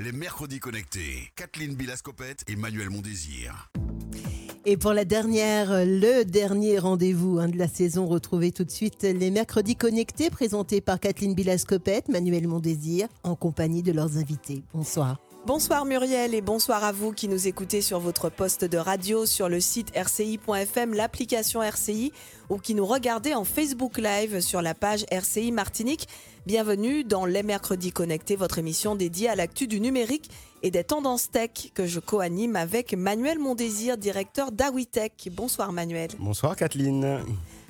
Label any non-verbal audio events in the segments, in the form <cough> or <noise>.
les mercredis connectés. Kathleen Bilascopette et Manuel Mondésir. Et pour la dernière, le dernier rendez-vous hein, de la saison, retrouvez tout de suite les mercredis connectés présentés par Kathleen Bilascopette, Manuel Mondésir, en compagnie de leurs invités. Bonsoir. Bonsoir Muriel et bonsoir à vous qui nous écoutez sur votre poste de radio, sur le site rci.fm, l'application RCI ou qui nous regardez en Facebook Live sur la page RCI Martinique. Bienvenue dans Les Mercredis Connectés, votre émission dédiée à l'actu du numérique et des tendances tech que je co-anime avec Manuel Mondésir, directeur d'Awitech. Bonsoir Manuel. Bonsoir Kathleen.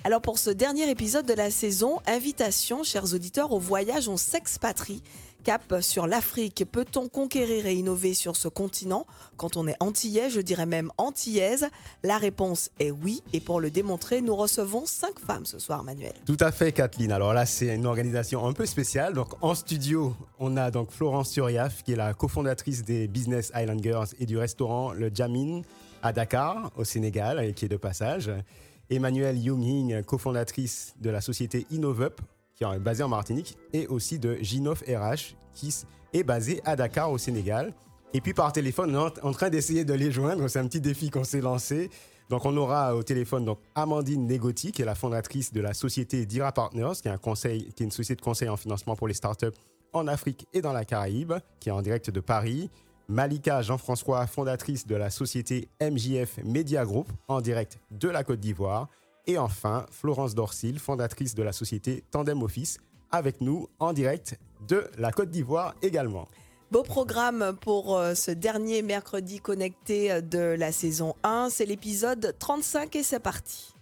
Alors pour ce dernier épisode de la saison, invitation, chers auditeurs, au voyage on s'expatrie. Cap sur l'Afrique. Peut-on conquérir et innover sur ce continent? Quand on est antillais, je dirais même antillaise La réponse est oui. Et pour le démontrer, nous recevons cinq femmes ce soir, Manuel. Tout à fait, Kathleen. Alors là, c'est une organisation un peu spéciale. Donc en studio, on a donc Florence Suriaf, qui est la cofondatrice des Business Island Girls et du restaurant Le Jamin à Dakar, au Sénégal, et qui est de passage. Emmanuelle Young cofondatrice de la société InnovUp qui est basé en Martinique, et aussi de Ginov RH, qui est basé à Dakar, au Sénégal. Et puis par téléphone, on est en train d'essayer de les joindre. C'est un petit défi qu'on s'est lancé. Donc on aura au téléphone donc Amandine Negotti, qui est la fondatrice de la société Dira Partners, qui est, un conseil, qui est une société de conseil en financement pour les startups en Afrique et dans la Caraïbe, qui est en direct de Paris. Malika Jean-François, fondatrice de la société MJF Media Group, en direct de la Côte d'Ivoire. Et enfin, Florence Dorsil, fondatrice de la société Tandem Office, avec nous en direct de la Côte d'Ivoire également. Beau programme pour euh, ce dernier mercredi connecté euh, de la saison 1. C'est l'épisode 35 et c'est parti.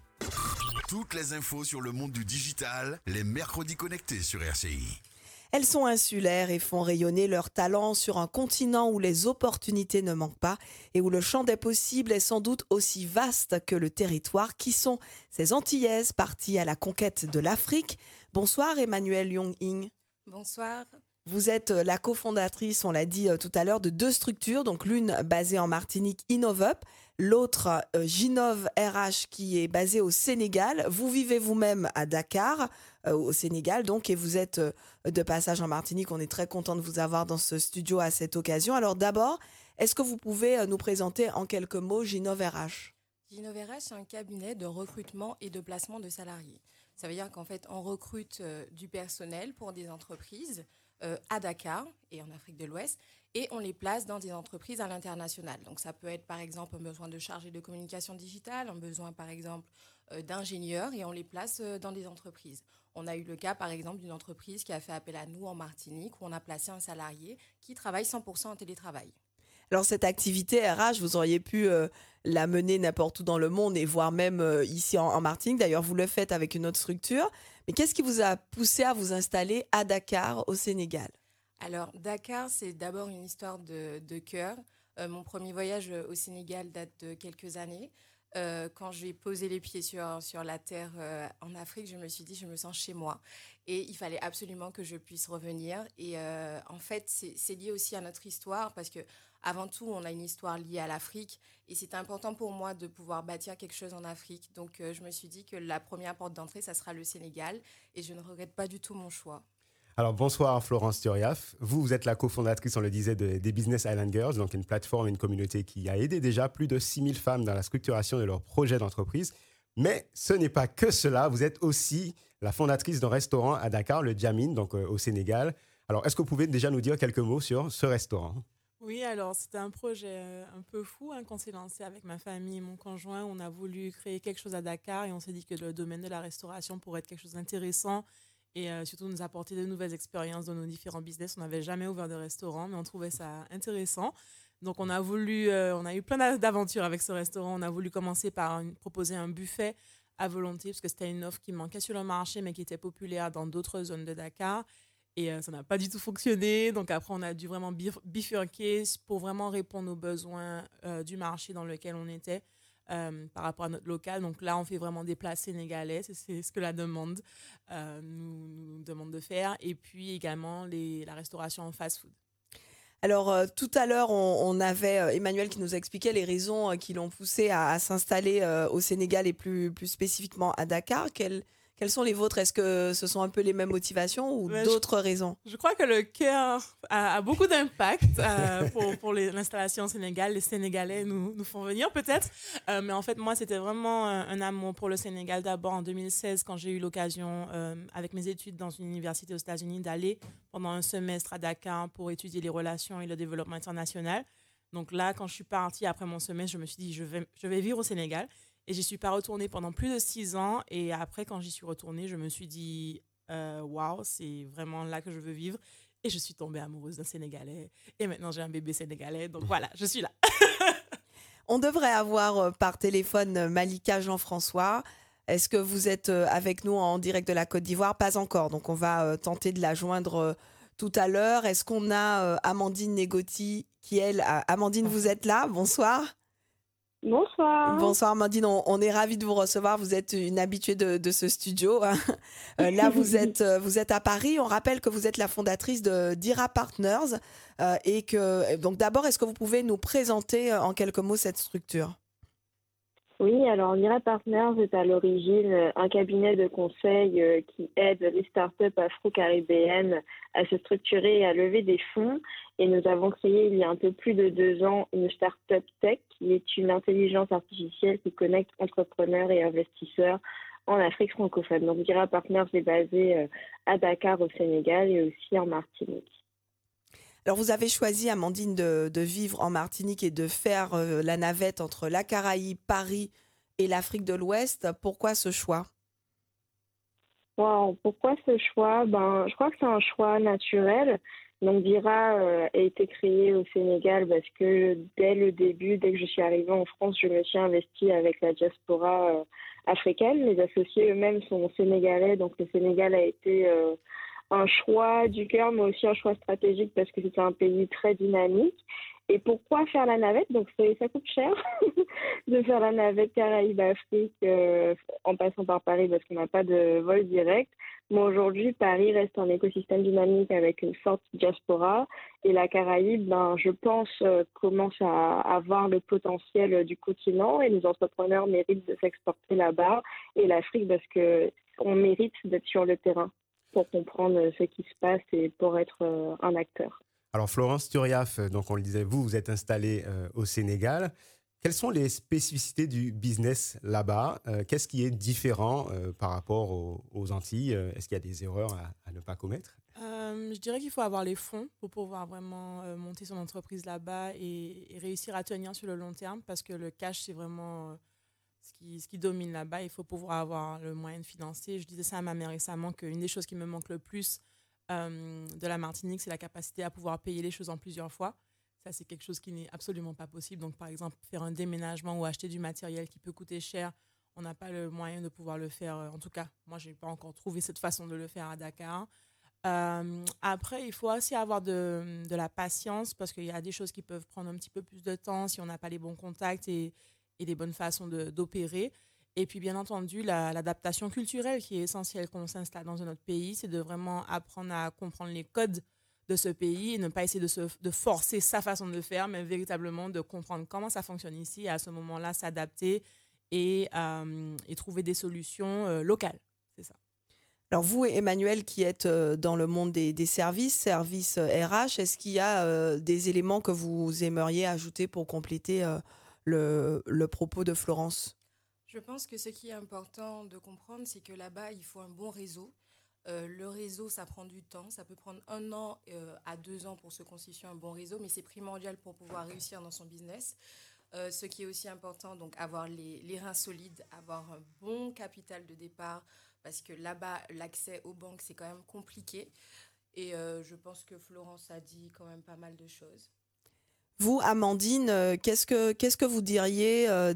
Toutes les infos sur le monde du digital, les mercredis connectés sur RCI. Elles sont insulaires et font rayonner leur talent sur un continent où les opportunités ne manquent pas et où le champ des possibles est sans doute aussi vaste que le territoire qui sont ces Antillaises parties à la conquête de l'Afrique. Bonsoir Emmanuel Yong-Ing. Bonsoir. Vous êtes la cofondatrice, on l'a dit euh, tout à l'heure, de deux structures, donc l'une basée en Martinique, InnovUp, l'autre euh, Ginov RH qui est basée au Sénégal. Vous vivez vous-même à Dakar, au Sénégal, donc, et vous êtes de passage en Martinique. On est très content de vous avoir dans ce studio à cette occasion. Alors d'abord, est-ce que vous pouvez nous présenter en quelques mots Ginov RH Ginov RH, c'est un cabinet de recrutement et de placement de salariés. Ça veut dire qu'en fait, on recrute du personnel pour des entreprises euh, à Dakar et en Afrique de l'Ouest et on les place dans des entreprises à l'international. Donc ça peut être par exemple un besoin de chargé de communication digitale, un besoin par exemple euh, d'ingénieurs et on les place euh, dans des entreprises. On a eu le cas par exemple d'une entreprise qui a fait appel à nous en Martinique où on a placé un salarié qui travaille 100% en télétravail. Alors cette activité RH, vous auriez pu la mener n'importe où dans le monde et voire même ici en Martinique. D'ailleurs, vous le faites avec une autre structure. Mais qu'est-ce qui vous a poussé à vous installer à Dakar, au Sénégal? Alors, Dakar, c'est d'abord une histoire de, cœur. Euh, mon premier voyage au Sénégal date de quelques années. Euh, quand j'ai posé les pieds sur, sur la terre euh, en Afrique, je me suis dit, je me sens chez moi. Et il fallait absolument que je puisse revenir. Et en fait, c'est lié aussi à notre histoire parce que avant tout, on a une histoire liée à l'Afrique et c'est important pour moi de pouvoir bâtir quelque chose en Afrique. Donc, euh, je me suis dit que la première porte d'entrée, ça sera le Sénégal et je ne regrette pas du tout mon choix. Alors, bonsoir Florence Turiaf. Vous, vous êtes la cofondatrice, on le disait, des Business Island Girls, donc une plateforme une communauté qui a aidé déjà plus de 6000 femmes dans la structuration de leurs projets d'entreprise. Mais ce n'est pas que cela, vous êtes aussi la fondatrice d'un restaurant à Dakar, le Jamin, donc euh, au Sénégal. Alors, est-ce que vous pouvez déjà nous dire quelques mots sur ce restaurant? Oui, alors c'était un projet euh, un peu fou hein, qu'on s'est lancé avec ma famille et mon conjoint. On a voulu créer quelque chose à Dakar et on s'est dit que le domaine de la restauration pourrait être quelque chose d'intéressant et euh, surtout nous apporter de nouvelles expériences dans nos différents business. On n'avait jamais ouvert de restaurant, mais on trouvait ça intéressant. Donc on a voulu, euh, on a eu plein d'aventures avec ce restaurant. On a voulu commencer par proposer un buffet à volonté parce que c'était une offre qui manquait sur le marché mais qui était populaire dans d'autres zones de Dakar. Et euh, ça n'a pas du tout fonctionné. Donc après, on a dû vraiment bifurquer pour vraiment répondre aux besoins du marché dans lequel on était euh, par rapport à notre local. Donc là, on fait vraiment des plats sénégalais. C'est ce que la demande nous, demande de faire. Et puis également les, la restauration en fast-food. Alors tout à l'heure, on, avait Emmanuel qui nous expliquait les raisons qui l'ont poussé à, s'installer au Sénégal et plus, plus spécifiquement à Dakar. Quelles Quelles sont les vôtres? Est-ce que ce sont un peu les mêmes motivations ou d'autres raisons? Je crois que le cœur a, beaucoup d'impact euh, pour, pour l'installation au Sénégal. Les Sénégalais nous, nous font venir peut-être. Euh, mais en fait, moi, c'était vraiment un, amour pour le Sénégal. D'abord en 2016, quand j'ai eu l'occasion, euh, avec mes études dans une université aux États-Unis, d'aller pendant un semestre à Dakar pour étudier les relations et le développement international. Donc là, quand je suis partie après mon semestre, je me suis dit, je vais, je vais vivre au Sénégal. Et je suis pas retournée pendant plus de six ans. Et après, quand j'y suis retournée, je me suis dit, euh, waouh, c'est vraiment là que je veux vivre. Et je suis tombée amoureuse d'un Sénégalais. Et maintenant, j'ai un bébé sénégalais. Donc <laughs> voilà, je suis là. <laughs> On devrait avoir euh, par téléphone euh, Malika Jean-François. Est-ce que vous êtes avec nous en direct de la Côte d'Ivoire? Pas encore. Donc on va tenter de la joindre tout à l'heure. Est-ce qu'on a Amandine Negoti qui, elle, Amandine, vous êtes là? Bonsoir. Bonsoir. Bonsoir Amandine, on, est ravis de vous recevoir. Vous êtes une habituée de, ce studio. Hein. Euh, là, <laughs> vous êtes, euh, vous êtes à Paris. On rappelle que vous êtes la fondatrice de d'IRA Partners. Euh, et que, donc d'abord, est-ce que vous pouvez nous présenter en quelques mots cette structure? Oui, alors Mira Partners est à l'origine un cabinet de conseil qui aide les startups afro-caribéennes à se structurer et à lever des fonds. Et nous avons créé il y a un peu plus de deux ans une startup tech qui est une intelligence artificielle qui connecte entrepreneurs et investisseurs en Afrique francophone. Donc Mira Partners est basé euh, à Dakar au Sénégal et aussi en Martinique. Alors vous avez choisi, Amandine, de, vivre en Martinique et de faire euh, la navette entre la Caraïbe, Paris et l'Afrique de l'Ouest. Pourquoi ce choix? Pourquoi ce choix? Ben, Je crois que c'est un choix naturel. Donc Vira euh, a été créé au Sénégal parce que dès le début, dès que je suis arrivée en France, je me suis investie avec la diaspora euh, africaine. Les associés eux-mêmes sont sénégalais, donc le Sénégal a été un choix du cœur, mais aussi un choix stratégique parce que c'est un pays très dynamique. Et pourquoi faire la navette? Donc ça coûte cher <laughs> de faire la navette Caraïbes-Afrique euh, en passant par Paris parce qu'on n'a pas de vol direct. Mais aujourd'hui, Paris reste un écosystème dynamique avec une forte diaspora. Et la Caraïbe, ben, je pense, euh, commence à avoir le potentiel du continent et les entrepreneurs méritent de s'exporter là-bas. Et l'Afrique parce que on mérite d'être sur le terrain pour comprendre ce qui se passe et pour être euh, un acteur. Alors Florence Turiaf, donc on le disait, vous, vous êtes installée euh, au Sénégal. Quelles sont les spécificités du business là-bas? Euh, Qu'est-ce qui est différent par rapport aux, Antilles? Est-ce qu'il y a des erreurs à, ne pas commettre? Je dirais qu'il faut avoir les fonds pour pouvoir vraiment monter son entreprise là-bas et, réussir à tenir sur le long terme parce que le cash, c'est vraiment ce qui, ce qui domine là-bas. Il faut pouvoir avoir le moyen de financer. Je disais ça à ma mère récemment qu'une des choses qui me manque le plus euh, de la Martinique, c'est la capacité à pouvoir payer les choses en plusieurs fois. Ça, c'est quelque chose qui n'est absolument pas possible. Donc, par exemple, faire un déménagement ou acheter du matériel qui peut coûter cher, on n'a pas le moyen de pouvoir le faire. En tout cas, moi, je n'ai pas encore trouvé cette façon de le faire à Dakar. Euh, après, il faut aussi avoir de, la patience parce qu'il y a des choses qui peuvent prendre un petit peu plus de temps si on n'a pas les bons contacts et, et des bonnes façons d'opérer. Et puis, bien entendu, l'adaptation culturelle qui est essentielle quand on s'installe dans un autre pays, c'est de vraiment apprendre à comprendre les codes de ce pays et ne pas essayer de, forcer sa façon de faire, mais véritablement de comprendre comment ça fonctionne ici et à ce moment-là s'adapter et, euh, trouver des solutions euh, locales. C'est ça. Alors vous, Emmanuel, qui êtes euh, dans le monde des services, services RH, est-ce qu'il y a des éléments que vous aimeriez ajouter pour compléter le, propos de Florence? Je pense que ce qui est important de comprendre, c'est que là-bas, il faut un bon réseau. Euh, le réseau, ça prend du temps. Ça peut prendre un an euh, à deux ans pour se constituer un bon réseau, mais c'est primordial pour pouvoir réussir dans son business. Euh, ce qui est aussi important, donc avoir les, les, reins solides, avoir un bon capital de départ, parce que là-bas, l'accès aux banques, c'est quand même compliqué. Et je pense que Florence a dit quand même pas mal de choses. Vous, Amandine, qu'est-ce que, qu'est-ce que vous diriez euh,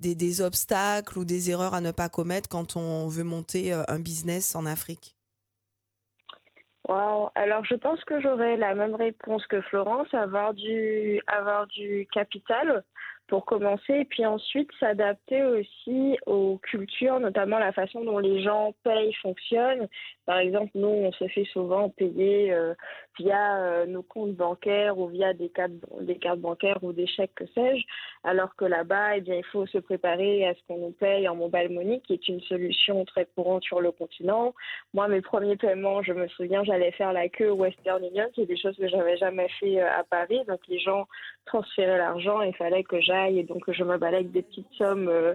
des, obstacles ou des erreurs à ne pas commettre quand on veut monter euh, un business en Afrique? Wow. Alors, je pense que j'aurais la même réponse que Florence, avoir du, avoir du capital pour commencer. Et puis ensuite, s'adapter aussi aux cultures, notamment la façon dont les gens payent, fonctionnent. Par exemple, nous, on se fait souvent payer euh, via euh, nos comptes bancaires ou via des cartes, des cartes bancaires ou des chèques, que sais-je. Alors que là-bas, eh bien, il faut se préparer à ce qu'on nous paye en mobile money, qui est une solution très courante sur le continent. Moi, mes premiers paiements, je me souviens, j'allais faire la queue au Western Union, qui est des choses que j'avais jamais fait euh, à Paris. Donc, les gens transféraient l'argent, il fallait que j'aille et donc je me balais des petites sommes euh,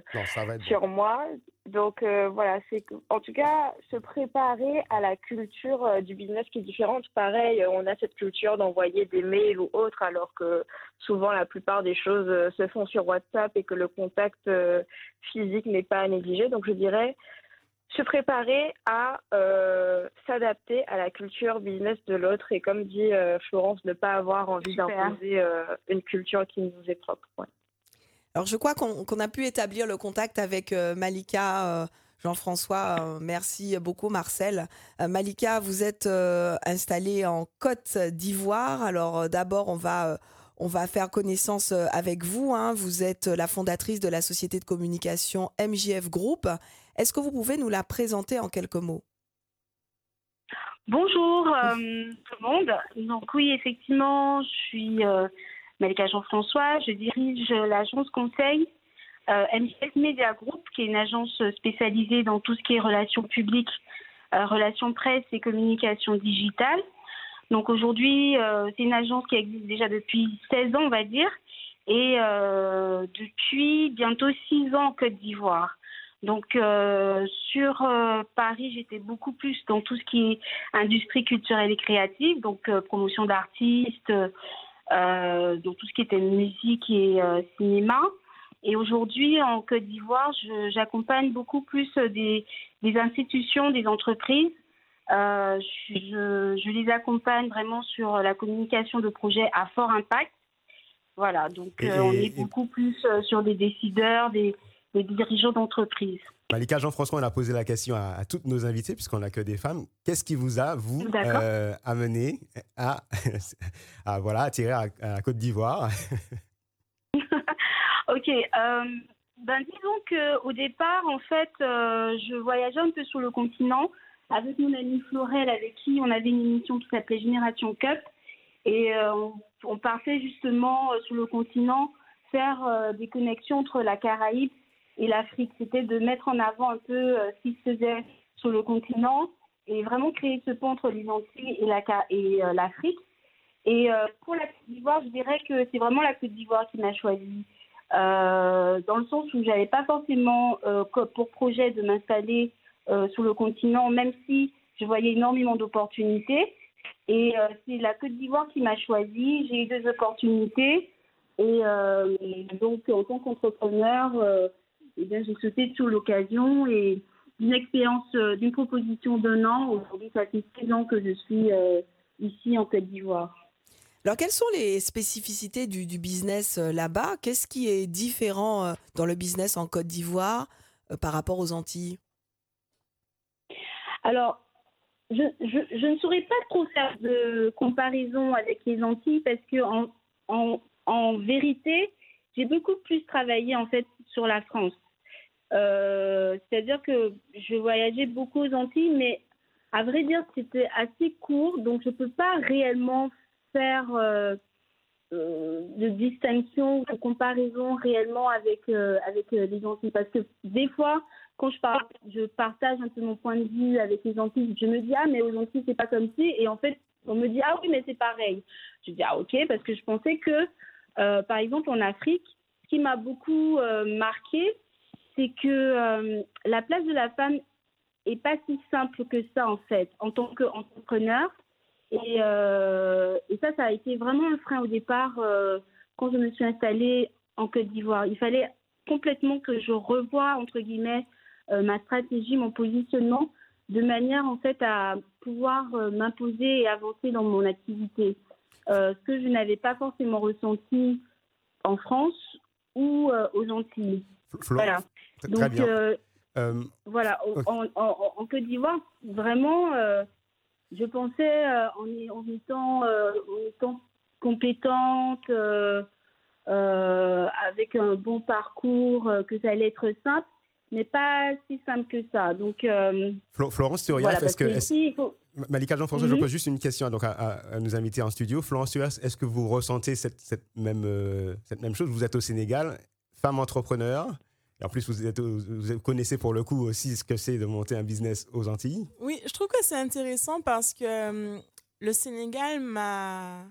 sur moi. Donc euh, voilà, c'est en tout cas se préparer à la culture du business qui est différente. Pareil, on a cette culture d'envoyer des mails ou autres, alors que souvent la plupart des choses se font sur WhatsApp et que le contact physique n'est pas à négliger. Donc je dirais se préparer à euh, s'adapter à la culture business de l'autre et comme dit euh, Florence, ne pas avoir envie d'imposer euh, une culture qui nous est propre. Alors je crois qu'on a pu établir le contact avec Malika. Jean-François, merci beaucoup Marcel. Malika, vous êtes installée en Côte d'Ivoire. Alors d'abord, on va on va faire connaissance avec vous. Hein. Vous êtes la fondatrice de la société de communication MJF Group. Est-ce que vous pouvez nous la présenter en quelques mots? Bonjour euh, tout le monde. Donc oui, effectivement, je suis euh, Malika Jean-François. Je dirige l'agence conseil euh, Media Group, qui est une agence spécialisée dans tout ce qui est relations publiques, euh, relations presse et communication digitale. Donc aujourd'hui, c'est une agence qui existe déjà depuis 16 ans, on va dire, et depuis bientôt 6 ans en Côte d'Ivoire. Donc euh, sur euh, Paris, j'étais beaucoup plus dans tout ce qui est industrie culturelle et créative, donc euh, promotion d'artistes, dans tout ce qui était musique et cinéma. Et aujourd'hui, en Côte d'Ivoire, j'accompagne beaucoup plus des, institutions, des entreprises. Je, je, les accompagne vraiment sur la communication de projets à fort impact. Voilà, donc on est beaucoup plus sur des décideurs, des, des dirigeants d'entreprise. Malika Jean-François, on a posé la question à, toutes nos invités, puisqu'on n'a que des femmes. Qu'est-ce qui vous a, vous, euh, amené à, <laughs> à, voilà, attirer à, la Côte d'Ivoire? <laughs> Ok. Euh, ben, disons qu'au départ, en fait, euh, je voyageais un peu sur le continent avec mon amie Florelle, avec qui on avait une émission qui s'appelait Génération Cup. Et on, on, partait justement sur le continent faire des connexions entre la Caraïbe et l'Afrique. C'était de mettre en avant un peu euh, ce qui se faisait sur le continent et vraiment créer ce pont entre les Antilles et euh, l'Afrique. Et, euh, pour la Côte d'Ivoire, je dirais que c'est vraiment la Côte d'Ivoire qui m'a choisi. Dans le sens où j'avais pas forcément pour projet de m'installer sur le continent, même si je voyais énormément d'opportunités. Et c'est la Côte d'Ivoire qui m'a choisi. J'ai eu deux opportunités. Et donc, en tant qu'entrepreneur, eh bien, j'ai sauté sur l'occasion et d'une expérience, euh, d'une proposition d'un an. Aujourd'hui, ça fait six ans que je suis euh, ici en Côte d'Ivoire. Alors, quelles sont les spécificités du, du business euh, là-bas? Qu'est-ce qui est différent dans le business en Côte d'Ivoire par rapport aux Antilles? Alors, je, je, ne saurais pas trop faire de comparaison avec les Antilles parce que en, en, vérité, j'ai beaucoup plus travaillé en fait sur la France. Euh, c'est-à-dire que je voyageais beaucoup aux Antilles, mais à vrai dire, c'était assez court, donc je ne peux pas réellement euh, euh, de distinction, de comparaison réellement avec, avec les Antilles. Parce que des fois, quand je, partage un peu mon point de vue avec les Antilles, je me dis, ah, mais aux Antilles, c'est pas comme si. Et en fait, on me dit, ah oui, mais c'est pareil. Je dis, ah ok, parce que je pensais que, par exemple, en Afrique, ce qui m'a beaucoup marqué, c'est que euh, la place de la femme est pas si simple que ça en fait en tant qu'entrepreneur. Et, euh, et ça, ça a été vraiment un frein au départ euh, quand je me suis installée en Côte d'Ivoire. Il fallait complètement que je revoie entre guillemets ma stratégie, mon positionnement, de manière en fait à pouvoir m'imposer et avancer dans mon activité. ce que je n'avais pas forcément ressenti en France ou aux Antilles. voilà. Donc, euh, euh, voilà, en, Côte d'Ivoire, vraiment, euh, je pensais en, en, étant, en étant compétente, avec un bon parcours, que ça allait être simple n'est pas si simple que ça. Donc, euh, Florence Turiaf, est-ce que. Malika Jean-François, je mhm. pose juste une question donc, à, nous inviter en studio. Florence Turiaf, est-ce que vous ressentez cette, cette même, euh, cette même chose? Vous êtes au Sénégal, femme entrepreneur. En plus, vous, connaissez pour le coup aussi ce que c'est de monter un business aux Antilles. Oui, je trouve que c'est intéressant parce que euh, le Sénégal m'a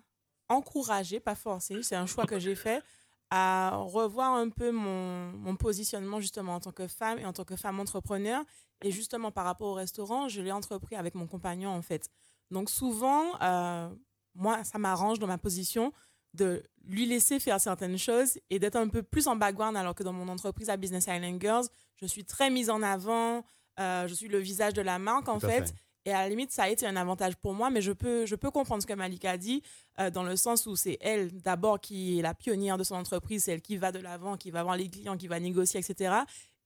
encouragé, pas forcé, c'est un choix que j'ai fait à revoir un peu mon, mon, positionnement justement en tant que femme et en tant que femme entrepreneur. Et justement par rapport au restaurant, je l'ai entrepris avec mon compagnon en fait. Donc souvent, euh, moi, ça m'arrange dans ma position de lui laisser faire certaines choses et d'être un peu plus en background alors que dans mon entreprise à Business Island Girls, je suis très mise en avant, euh, je suis le visage de la marque en fait. Et à la limite, ça a été un avantage pour moi, mais je peux, je peux comprendre ce que Malika a dit, euh, dans le sens où c'est elle d'abord qui est la pionnière de son entreprise, c'est elle qui va de l'avant, qui va voir les clients, qui va négocier, etc.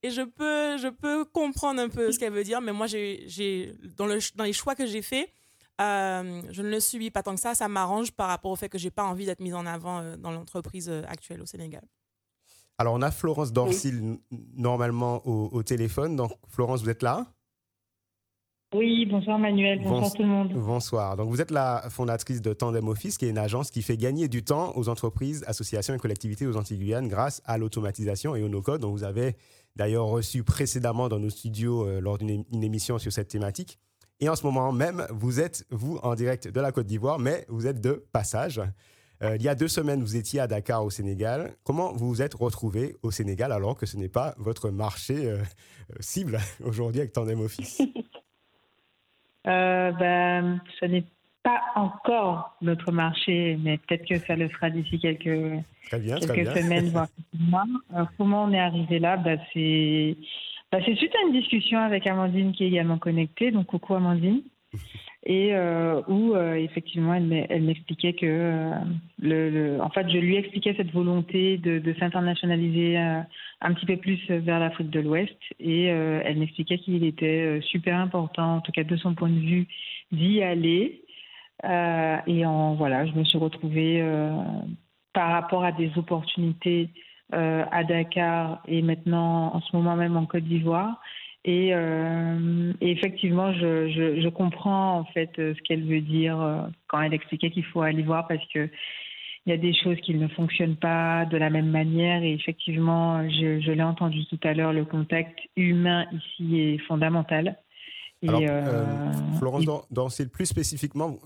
Et je peux, je peux comprendre un peu ce qu'elle veut dire, mais moi, j'ai, dans, le, dans les choix que j'ai faits, euh, je ne le subis pas tant que ça. Ça m'arrange par rapport au fait que j'ai pas envie d'être mise en avant euh, dans l'entreprise actuelle au Sénégal. Alors, on a Florence Dorsil normalement au, au téléphone. Donc, Florence, vous êtes là? Oui, bonsoir Manuel, bonsoir tout le monde. Bonsoir. Donc vous êtes la fondatrice de Tandem Office, qui est une agence qui fait gagner du temps aux entreprises, associations et collectivités aux Antilles-Guyane grâce à l'automatisation et au no-code, dont vous avez d'ailleurs reçu précédemment dans nos studios euh, lors d'une émission sur cette thématique. Et en ce moment même, vous êtes, vous, en direct de la Côte d'Ivoire, mais vous êtes de passage. Euh, il y a deux semaines, vous étiez à Dakar au Sénégal. Comment vous vous êtes retrouvé au Sénégal alors que ce n'est pas votre marché euh, cible <laughs> aujourd'hui avec Tandem Office? <laughs> Euh, ben, ce n'est pas encore notre marché, mais peut-être que ça le sera d'ici quelques, quelques semaines, voire <laughs> quelques mois. comment on est arrivé là? Ben, C'est ben, suite à une discussion avec Amandine qui est également connectée. Donc, coucou Amandine. <laughs> et euh, où euh, effectivement elle m'expliquait que euh, le, en fait je lui expliquais cette volonté de, de s'internationaliser un petit peu plus vers l'Afrique de l'Ouest et elle m'expliquait qu'il était super important en tout cas de son point de vue d'y aller et en voilà je me suis retrouvée par rapport à des opportunités à Dakar et maintenant en ce moment même en Côte d'Ivoire euh, et, effectivement, je, je, comprends en fait euh, ce qu'elle veut dire euh, quand elle expliquait qu'il faut aller voir parce que il y a des choses qui ne fonctionnent pas de la même manière. Et effectivement, je, je l'ai entendu tout à l'heure, le contact humain ici est fondamental. Et Alors, Florence, dans, plus spécifiquement,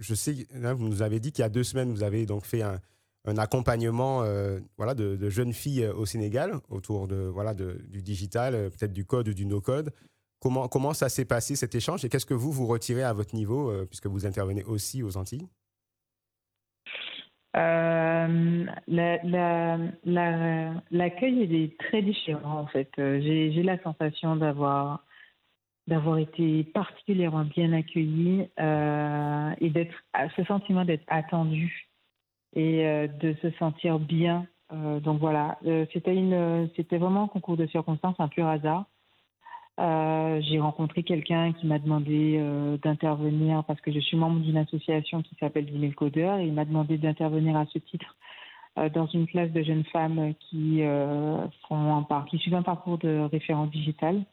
je sais, là, vous nous avez dit qu'il y a deux semaines, vous avez donc fait un, un accompagnement euh, voilà, de, jeunes filles euh, au Sénégal autour de, voilà, du digital, euh, peut-être du code ou du no-code. Comment, comment ça s'est passé cet échange et qu'est-ce que vous, vous retirez à votre niveau, puisque vous intervenez aussi aux Antilles? L'accueil est très différent en fait. J'ai la sensation d'avoir d'avoir été particulièrement bien accueillie et d'être ce sentiment d'être attendu et euh, de se sentir bien. Euh, donc voilà, euh, c'était vraiment un concours de circonstances, un pur hasard. j'ai rencontré quelqu'un qui m'a demandé d'intervenir parce que je suis membre d'une association qui s'appelle 10 codeurs et il m'a demandé d'intervenir à ce titre dans une classe de jeunes femmes qui font qui suivent un parcours de référent digital.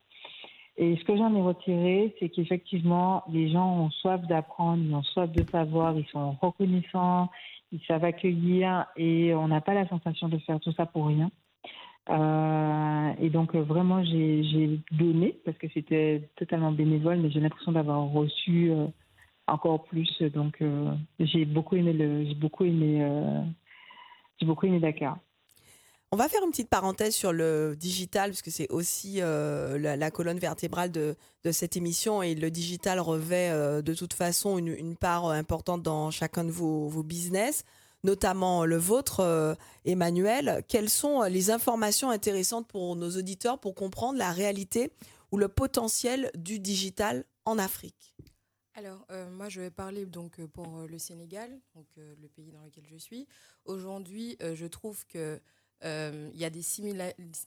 Et ce que j'en ai retiré, c'est qu'effectivement, les gens ont soif d'apprendre, ils ont soif de savoir, ils sont reconnaissants, ils savent accueillir et on n'a pas la sensation de faire tout ça pour rien. Euh, et donc vraiment j'ai donné parce que c'était totalement bénévole, mais j'ai l'impression d'avoir reçu euh, encore plus. Donc euh, j'ai beaucoup aimé le, j'ai beaucoup aimé, j'ai beaucoup aimé Dakar. On va faire une petite parenthèse sur le digital, puisque c'est aussi euh, la, colonne vertébrale de, cette émission et le digital revêt euh, de toute façon une, part importante dans chacun de vos, business, notamment le vôtre, euh, Emmanuel. Quelles sont les informations intéressantes pour nos auditeurs pour comprendre la réalité ou le potentiel du digital en Afrique? Alors, moi, je vais parler donc pour le Sénégal, donc le pays dans lequel je suis. Aujourd'hui, je trouve que euh, il y a des,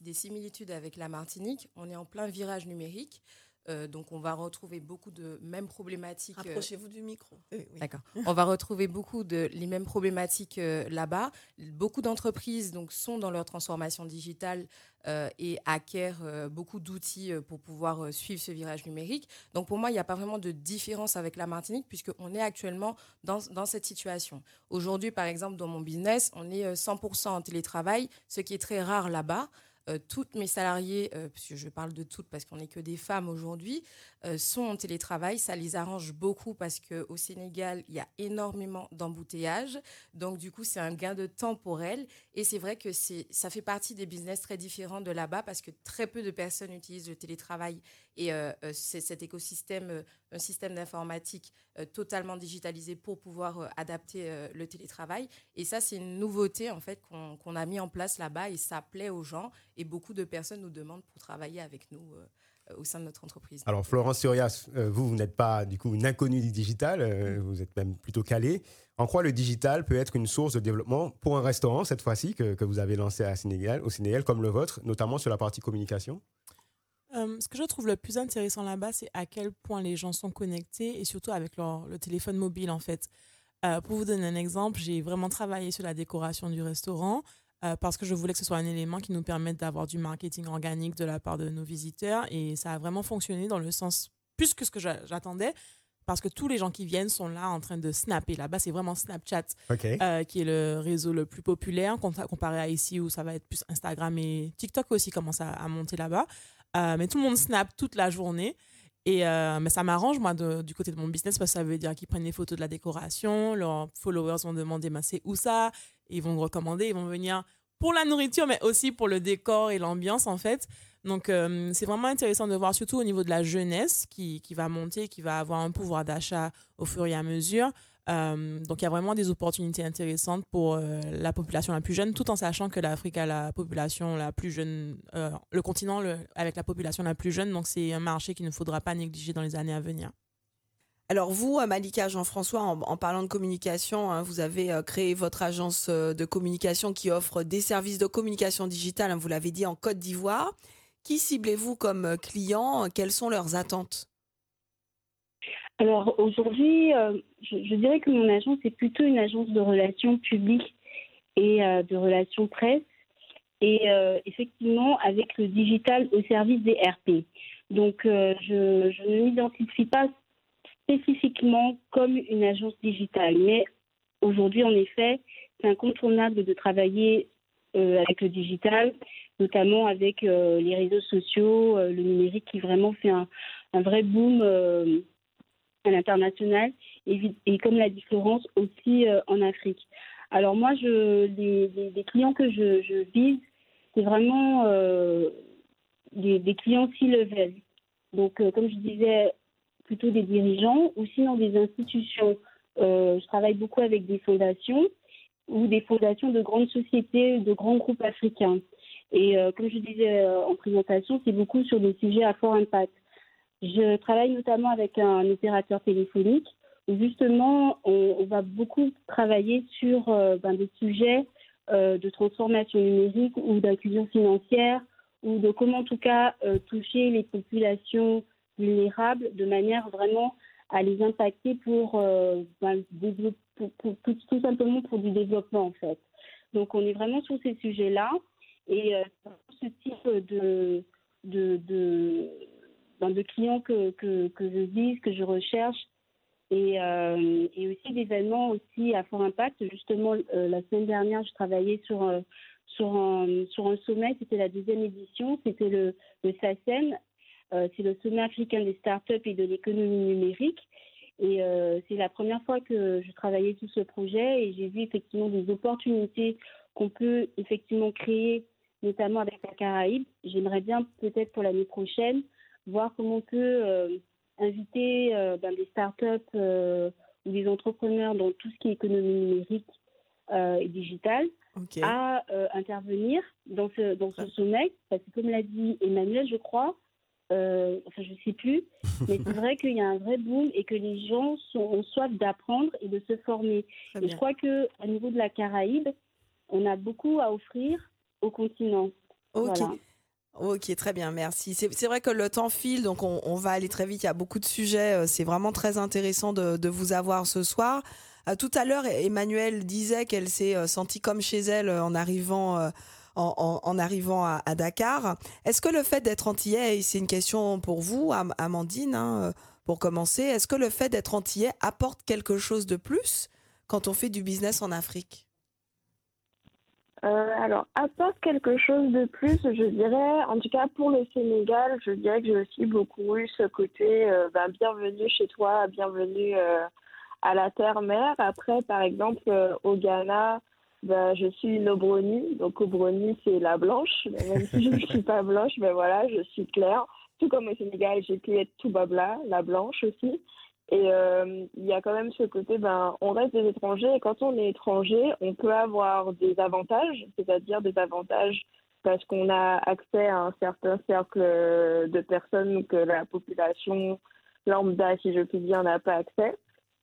des, similitudes avec la Martinique. On est en plein virage numérique. Euh, donc, on va retrouver beaucoup de mêmes problématiques. euh, Rapprochez-vous du micro. Oui, oui. D'accord. On va retrouver beaucoup de les mêmes problématiques euh, là-bas. Beaucoup d'entreprises donc sont dans leur transformation digitale euh, et acquièrent euh, beaucoup d'outils euh, pour pouvoir euh, suivre ce virage numérique. Donc pour moi, il n'y a pas vraiment de différence avec la Martinique puisqu'on est actuellement dans, dans cette situation. Aujourd'hui, par exemple, dans mon business, on est euh, 100% en télétravail, ce qui est très rare là-bas. Euh, toutes mes salariés, euh, puisque je parle de toutes parce qu'on n'est que des femmes aujourd'hui, sont en télétravail. Ça les arrange beaucoup parce qu'au Sénégal, il y a énormément d'embouteillages. Donc, du coup, c'est un gain de temps pour elles. Et c'est vrai que ça fait partie des business très différents de là-bas parce que très peu de personnes utilisent le télétravail. Et euh, euh, c'est cet écosystème, euh, un système d'informatique euh, totalement digitalisé pour pouvoir euh, adapter euh, le télétravail. Et ça, c'est une nouveauté en fait qu'on, a mis en place là-bas et ça plaît aux gens. Et beaucoup de personnes nous demandent pour travailler avec nous euh, euh, au sein de notre entreprise. Alors, Florence Surias, euh, vous, vous n'êtes pas du coup une inconnue du digital, euh, vous êtes même plutôt calée. En quoi le digital peut être une source de développement pour un restaurant, cette fois-ci, que, que vous avez lancé à Sénégal, au Sénégal, comme le vôtre, notamment sur la partie communication? Euh, ce que je trouve le plus intéressant là-bas, c'est à quel point les gens sont connectés et surtout avec leur, le téléphone mobile, en fait. Euh, pour vous donner un exemple, j'ai vraiment travaillé sur la décoration du restaurant euh, parce que je voulais que ce soit un élément qui nous permette d'avoir du marketing organique de la part de nos visiteurs et ça a vraiment fonctionné dans le sens plus que ce que j'a- j'attendais parce que tous les gens qui viennent sont là en train de snapper. Là-bas, c'est vraiment Snapchat euh, qui est le réseau le plus populaire compa- comparé à ici où ça va être plus Instagram et TikTok aussi commence à, à monter là-bas. Euh, mais tout le monde snap toute la journée. Et euh, mais ça m'arrange, moi, de- du côté de mon business, parce que ça veut dire qu'ils prennent des photos de la décoration, leurs followers vont demander c'est où ça, ils vont recommander, ils vont venir pour la nourriture, mais aussi pour le décor et l'ambiance, en fait. Donc, euh, c'est vraiment intéressant de voir, surtout au niveau de la jeunesse qui, qui va monter, qui va avoir un pouvoir d'achat au fur et à mesure. Euh, donc, il y a vraiment des opportunités intéressantes pour euh, la population la plus jeune, tout en sachant que l'Afrique a la population la plus jeune, le continent avec la population la plus jeune. Donc, c'est un marché qu'il ne faudra pas négliger dans les années à venir. Alors vous, Malika Jean-François, en, parlant de communication, hein, vous avez euh, créé votre agence euh, de communication qui offre des services de communication digitale, hein, vous l'avez dit, en Côte d'Ivoire. Qui ciblez-vous comme euh, client? Quelles sont leurs attentes? Alors aujourd'hui, je, dirais que mon agence est plutôt une agence de relations publiques et de relations presse. Et effectivement, avec le digital au service des RP. Donc, je ne m'identifie pas spécifiquement comme une agence digitale. Mais aujourd'hui, en effet, c'est incontournable de travailler euh, avec le digital, notamment avec euh, les réseaux sociaux, euh, le numérique qui vraiment fait un, vrai boom à l'international et, comme l'a dit Florence, aussi en Afrique. Alors moi, les, clients que je, vise, c'est vraiment des, clients C-level. Donc, euh, comme je disais, plutôt des dirigeants ou sinon des institutions. Euh, je travaille beaucoup avec des fondations ou des fondations de grandes sociétés, de grands groupes africains. Et euh, comme je disais euh, en présentation, c'est beaucoup sur des sujets à fort impact. Je travaille notamment avec un opérateur téléphonique où justement on, va beaucoup travailler sur ben, des sujets de transformation numérique ou d'inclusion financière ou de comment en tout cas toucher les populations vulnérables de manière vraiment à les impacter pour, euh, ben, tout, simplement pour du développement en fait. Donc on est vraiment sur ces sujets-là et euh, ce type de, de, de, ben, clients que, que, que je vise, que je recherche et, euh, et aussi d'événements aussi à fort impact. Justement, euh, la semaine dernière, je travaillais sur, euh, sur, un, sur un sommet, c'était la deuxième édition, c'était le, le SACEM, euh, c'est le sommet africain des startups et de l'économie numérique. Et euh, c'est la première fois que je travaillais sur ce projet et j'ai vu effectivement des opportunités qu'on peut effectivement créer, notamment avec la Caraïbe. J'aimerais bien peut-être pour l'année prochaine voir comment on peut euh, inviter euh, ben, des startups euh, ou des entrepreneurs dans tout ce qui est économie numérique euh, et digitale à euh, intervenir dans ce, dans ce sommet. Parce que comme l'a dit Emmanuel, je crois, euh, enfin je ne sais plus, <laughs> mais c'est vrai qu'il y a un vrai boom et que les gens sont, ont soif d'apprendre et de se former. Et je crois qu'au niveau de la Caraïbe, on a beaucoup à offrir au continent. Ok. Voilà. Ok, très bien, merci. C'est vrai que le temps file, donc on, va aller très vite. Il y a beaucoup de sujets. Euh, c'est vraiment très intéressant de, vous avoir ce soir. Euh, tout à l'heure, Emmanuel disait qu'elle s'est euh, sentie comme chez elle en arrivant, en, arrivant à, Dakar. Est-ce que le fait d'être antillais, et c'est une question pour vous, Amandine, hein, pour commencer, est-ce que le fait d'être antillais apporte quelque chose de plus quand on fait du business en Afrique? Euh, alors, apporte quelque chose de plus, je dirais, en tout cas pour le Sénégal, je dirais que j'ai aussi beaucoup eu ce côté euh, ben, bienvenue chez toi, bienvenue euh, à la terre-mère. Après, par exemple, au Ghana, ben, je suis une Obroni, donc Obroni c'est la blanche, même si je ne suis pas blanche, mais voilà, je suis claire. Tout comme au Sénégal, j'ai pu être tout babla, la blanche aussi. Et euh, il y a quand même ce côté, ben, on reste des étrangers et quand on est étranger, on peut avoir des avantages, c'est-à-dire des avantages parce qu'on a accès à un certain cercle de personnes que la population lambda, si je puis dire, n'a pas accès.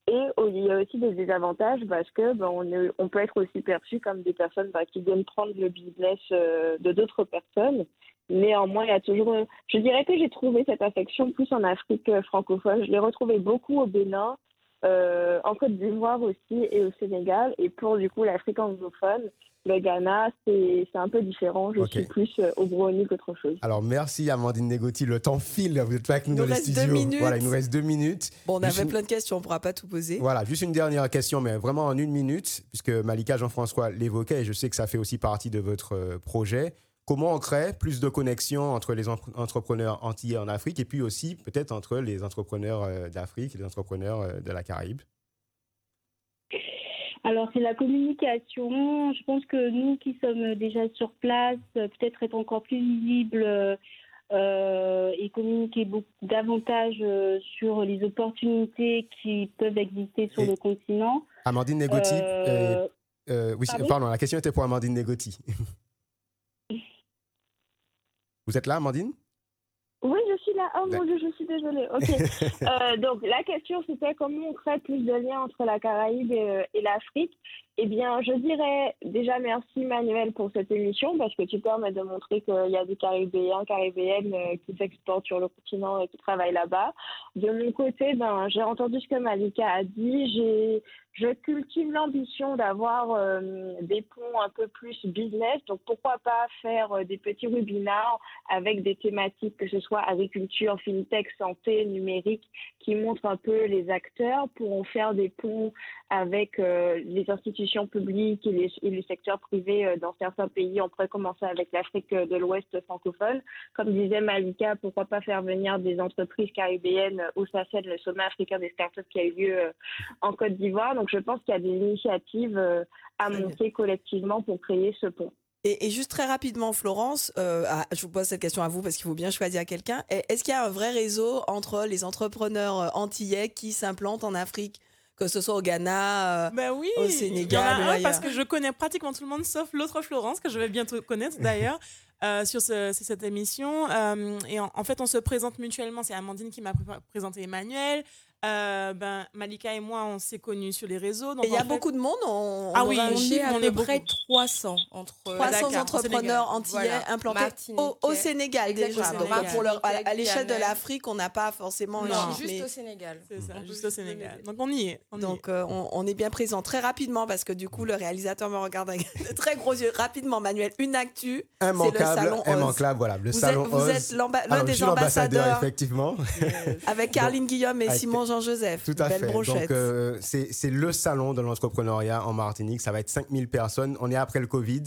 Et il y a aussi des désavantages parce que ben, on, peut être aussi perçu comme des personnes ben, qui viennent prendre le business euh, de d'autres personnes Néanmoins, il y a toujours. Je dirais que j'ai trouvé cette affection plus en Afrique francophone. Je l'ai retrouvée beaucoup au Bénin, euh, en Côte d'Ivoire aussi et au Sénégal. Et pour du coup l'Afrique anglophone, le Ghana, c'est un peu différent. Je suis plus euh, au Brownie qu'autre chose. Alors, merci Amandine Negoti. Le temps file. Vous êtes pas avec nous, dans les studios. Voilà, il nous reste deux minutes. Bon, on avait plein de questions. On ne pourra pas tout poser. Voilà, juste une dernière question, mais vraiment en une minute, puisque Malika Jean-François l'évoquait et je sais que ça fait aussi partie de votre euh, projet. Comment on crée plus de connexions entre les entrepreneurs antillais en Afrique et puis aussi peut-être entre les entrepreneurs euh, d'Afrique et les entrepreneurs de la Caraïbe? Alors c'est la communication. Je pense que nous qui sommes déjà sur place, peut-être être encore plus visibles euh, et communiquer beaucoup davantage sur les opportunités qui peuvent exister sur le continent. Amandine Negoti. oui, pardon, la question était pour Amandine Negoti. <laughs> Vous êtes là, Amandine? Oui, je suis là. Oh mon Dieu, je suis désolée. Ok. <laughs> Euh, donc, la question, c'était comment on crée plus de liens entre la Caraïbe et, euh, et l'Afrique. Eh bien, je dirais déjà merci Manuel pour cette émission parce que tu permets de montrer qu'il y a des Caribéens, Caribéennes euh, qui s'exportent sur le continent et qui travaillent là-bas. De mon côté, ben, j'ai entendu ce que Malika a dit. J'ai je cultive l'ambition d'avoir euh, des ponts un peu plus business. Donc, pourquoi pas faire euh, des petits webinars avec des thématiques, que ce soit agriculture, fintech, santé, numérique, qui montrent un peu les acteurs pour en faire des ponts avec euh, les institutions publiques et les, et secteurs privés euh, dans certains pays. On pourrait commencer avec l'Afrique de l'Ouest francophone. Comme disait Malika, pourquoi pas faire venir des entreprises caribéennes au SACED, le sommet africain des startups qui a eu lieu euh, en Côte d'Ivoire. Donc je pense qu'il y a des initiatives à monter collectivement pour créer ce pont. Et, juste très rapidement, Florence, ah, je vous pose cette question à vous parce qu'il faut bien choisir quelqu'un. Est-ce qu'il y a un vrai réseau entre les entrepreneurs antillais qui s'implantent en Afrique que ce soit au Ghana, euh, ben oui, au Sénégal. parce que je connais pratiquement tout le monde sauf l'autre Florence, que je vais bientôt connaître d'ailleurs. <laughs> Euh, sur cette émission. Euh, et en, fait, on se présente mutuellement. C'est Amandine qui m'a présenté Emmanuel. Euh, ben, Malika et moi, on s'est connus sur les réseaux. il y a beaucoup de monde. On, ah oui, on est à peu près 300 entre 300 entrepreneurs antillais implantés au, Sénégal déjà. Donc pour à, l'échelle de l'Afrique, on n'a pas forcément. Non, juste au Sénégal. C'est ça, juste au Sénégal. Donc on y est. Donc euh, on, est bien présent très rapidement parce que du coup le réalisateur me regarde avec <laughs> de très gros yeux. Rapidement, Manuel, une actu. C'est le salon immanquable, voilà, le vous salon êtes, Vous êtes l'un des ambassadeurs. effectivement. <laughs> Avec Carline Guillaume et Simon Jean-Joseph. Tout à fait. Donc, euh, c'est le salon de l'entrepreneuriat en Martinique. Ça va être 5000 personnes. On est après le Covid.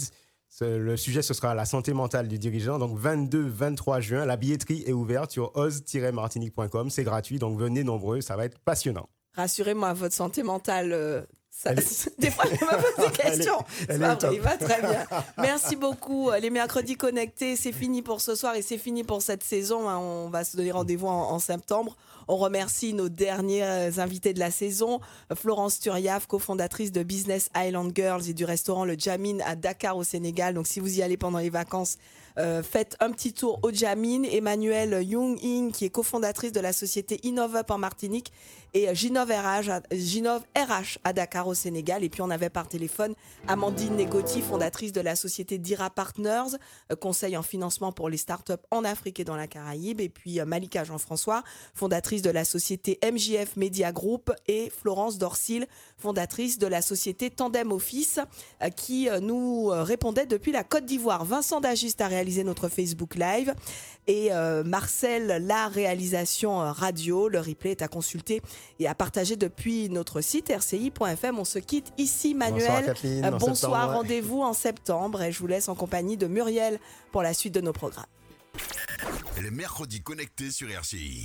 Le sujet, ce sera la santé mentale du dirigeant. Donc, 22-23 juin, la billetterie est ouverte sur oz-martinique.com. C'est gratuit, donc venez nombreux, ça va être passionnant. Rassurez-moi, votre santé mentale, euh, Des fois, je me pose des <laughs> questions. il va très bien. <laughs> Merci beaucoup. Les mercredis connectés, c'est fini pour ce soir et c'est fini pour cette saison. Hein. On va se donner rendez-vous en septembre. On remercie nos derniers invités de la saison, Florence Turiaf, cofondatrice de Business Island Girls et du restaurant Le Jamin à Dakar au Sénégal. Donc si vous y allez pendant les vacances, euh, faites un petit tour au Jamin. Emmanuel Young In, qui est cofondatrice de la société InnovUp en Martinique, et Ginov RH, à- Ginov RH à Dakar au Sénégal. Et puis on avait par téléphone Amandine Negoti, fondatrice de la société Dira Partners, euh, conseil en financement pour les startups en Afrique et dans la Caraïbe. Et puis euh, Malika Jean-François, fondatrice de la société MJF Media Group et Florence Dorsil, fondatrice de la société Tandem Office, euh, qui euh, nous euh, répondait depuis la Côte d'Ivoire. Vincent Dagiste a réalisé notre Facebook Live et euh, Marcel, la réalisation euh, radio. Le replay est à consulter et à partager depuis notre site rci.fm. On se quitte ici, Manuel. Bonsoir, Kathleen. Euh, En bonsoir, rendez-vous en septembre et je vous laisse en compagnie de Muriel pour la suite de nos programmes. Les mercredis connectés sur RCI.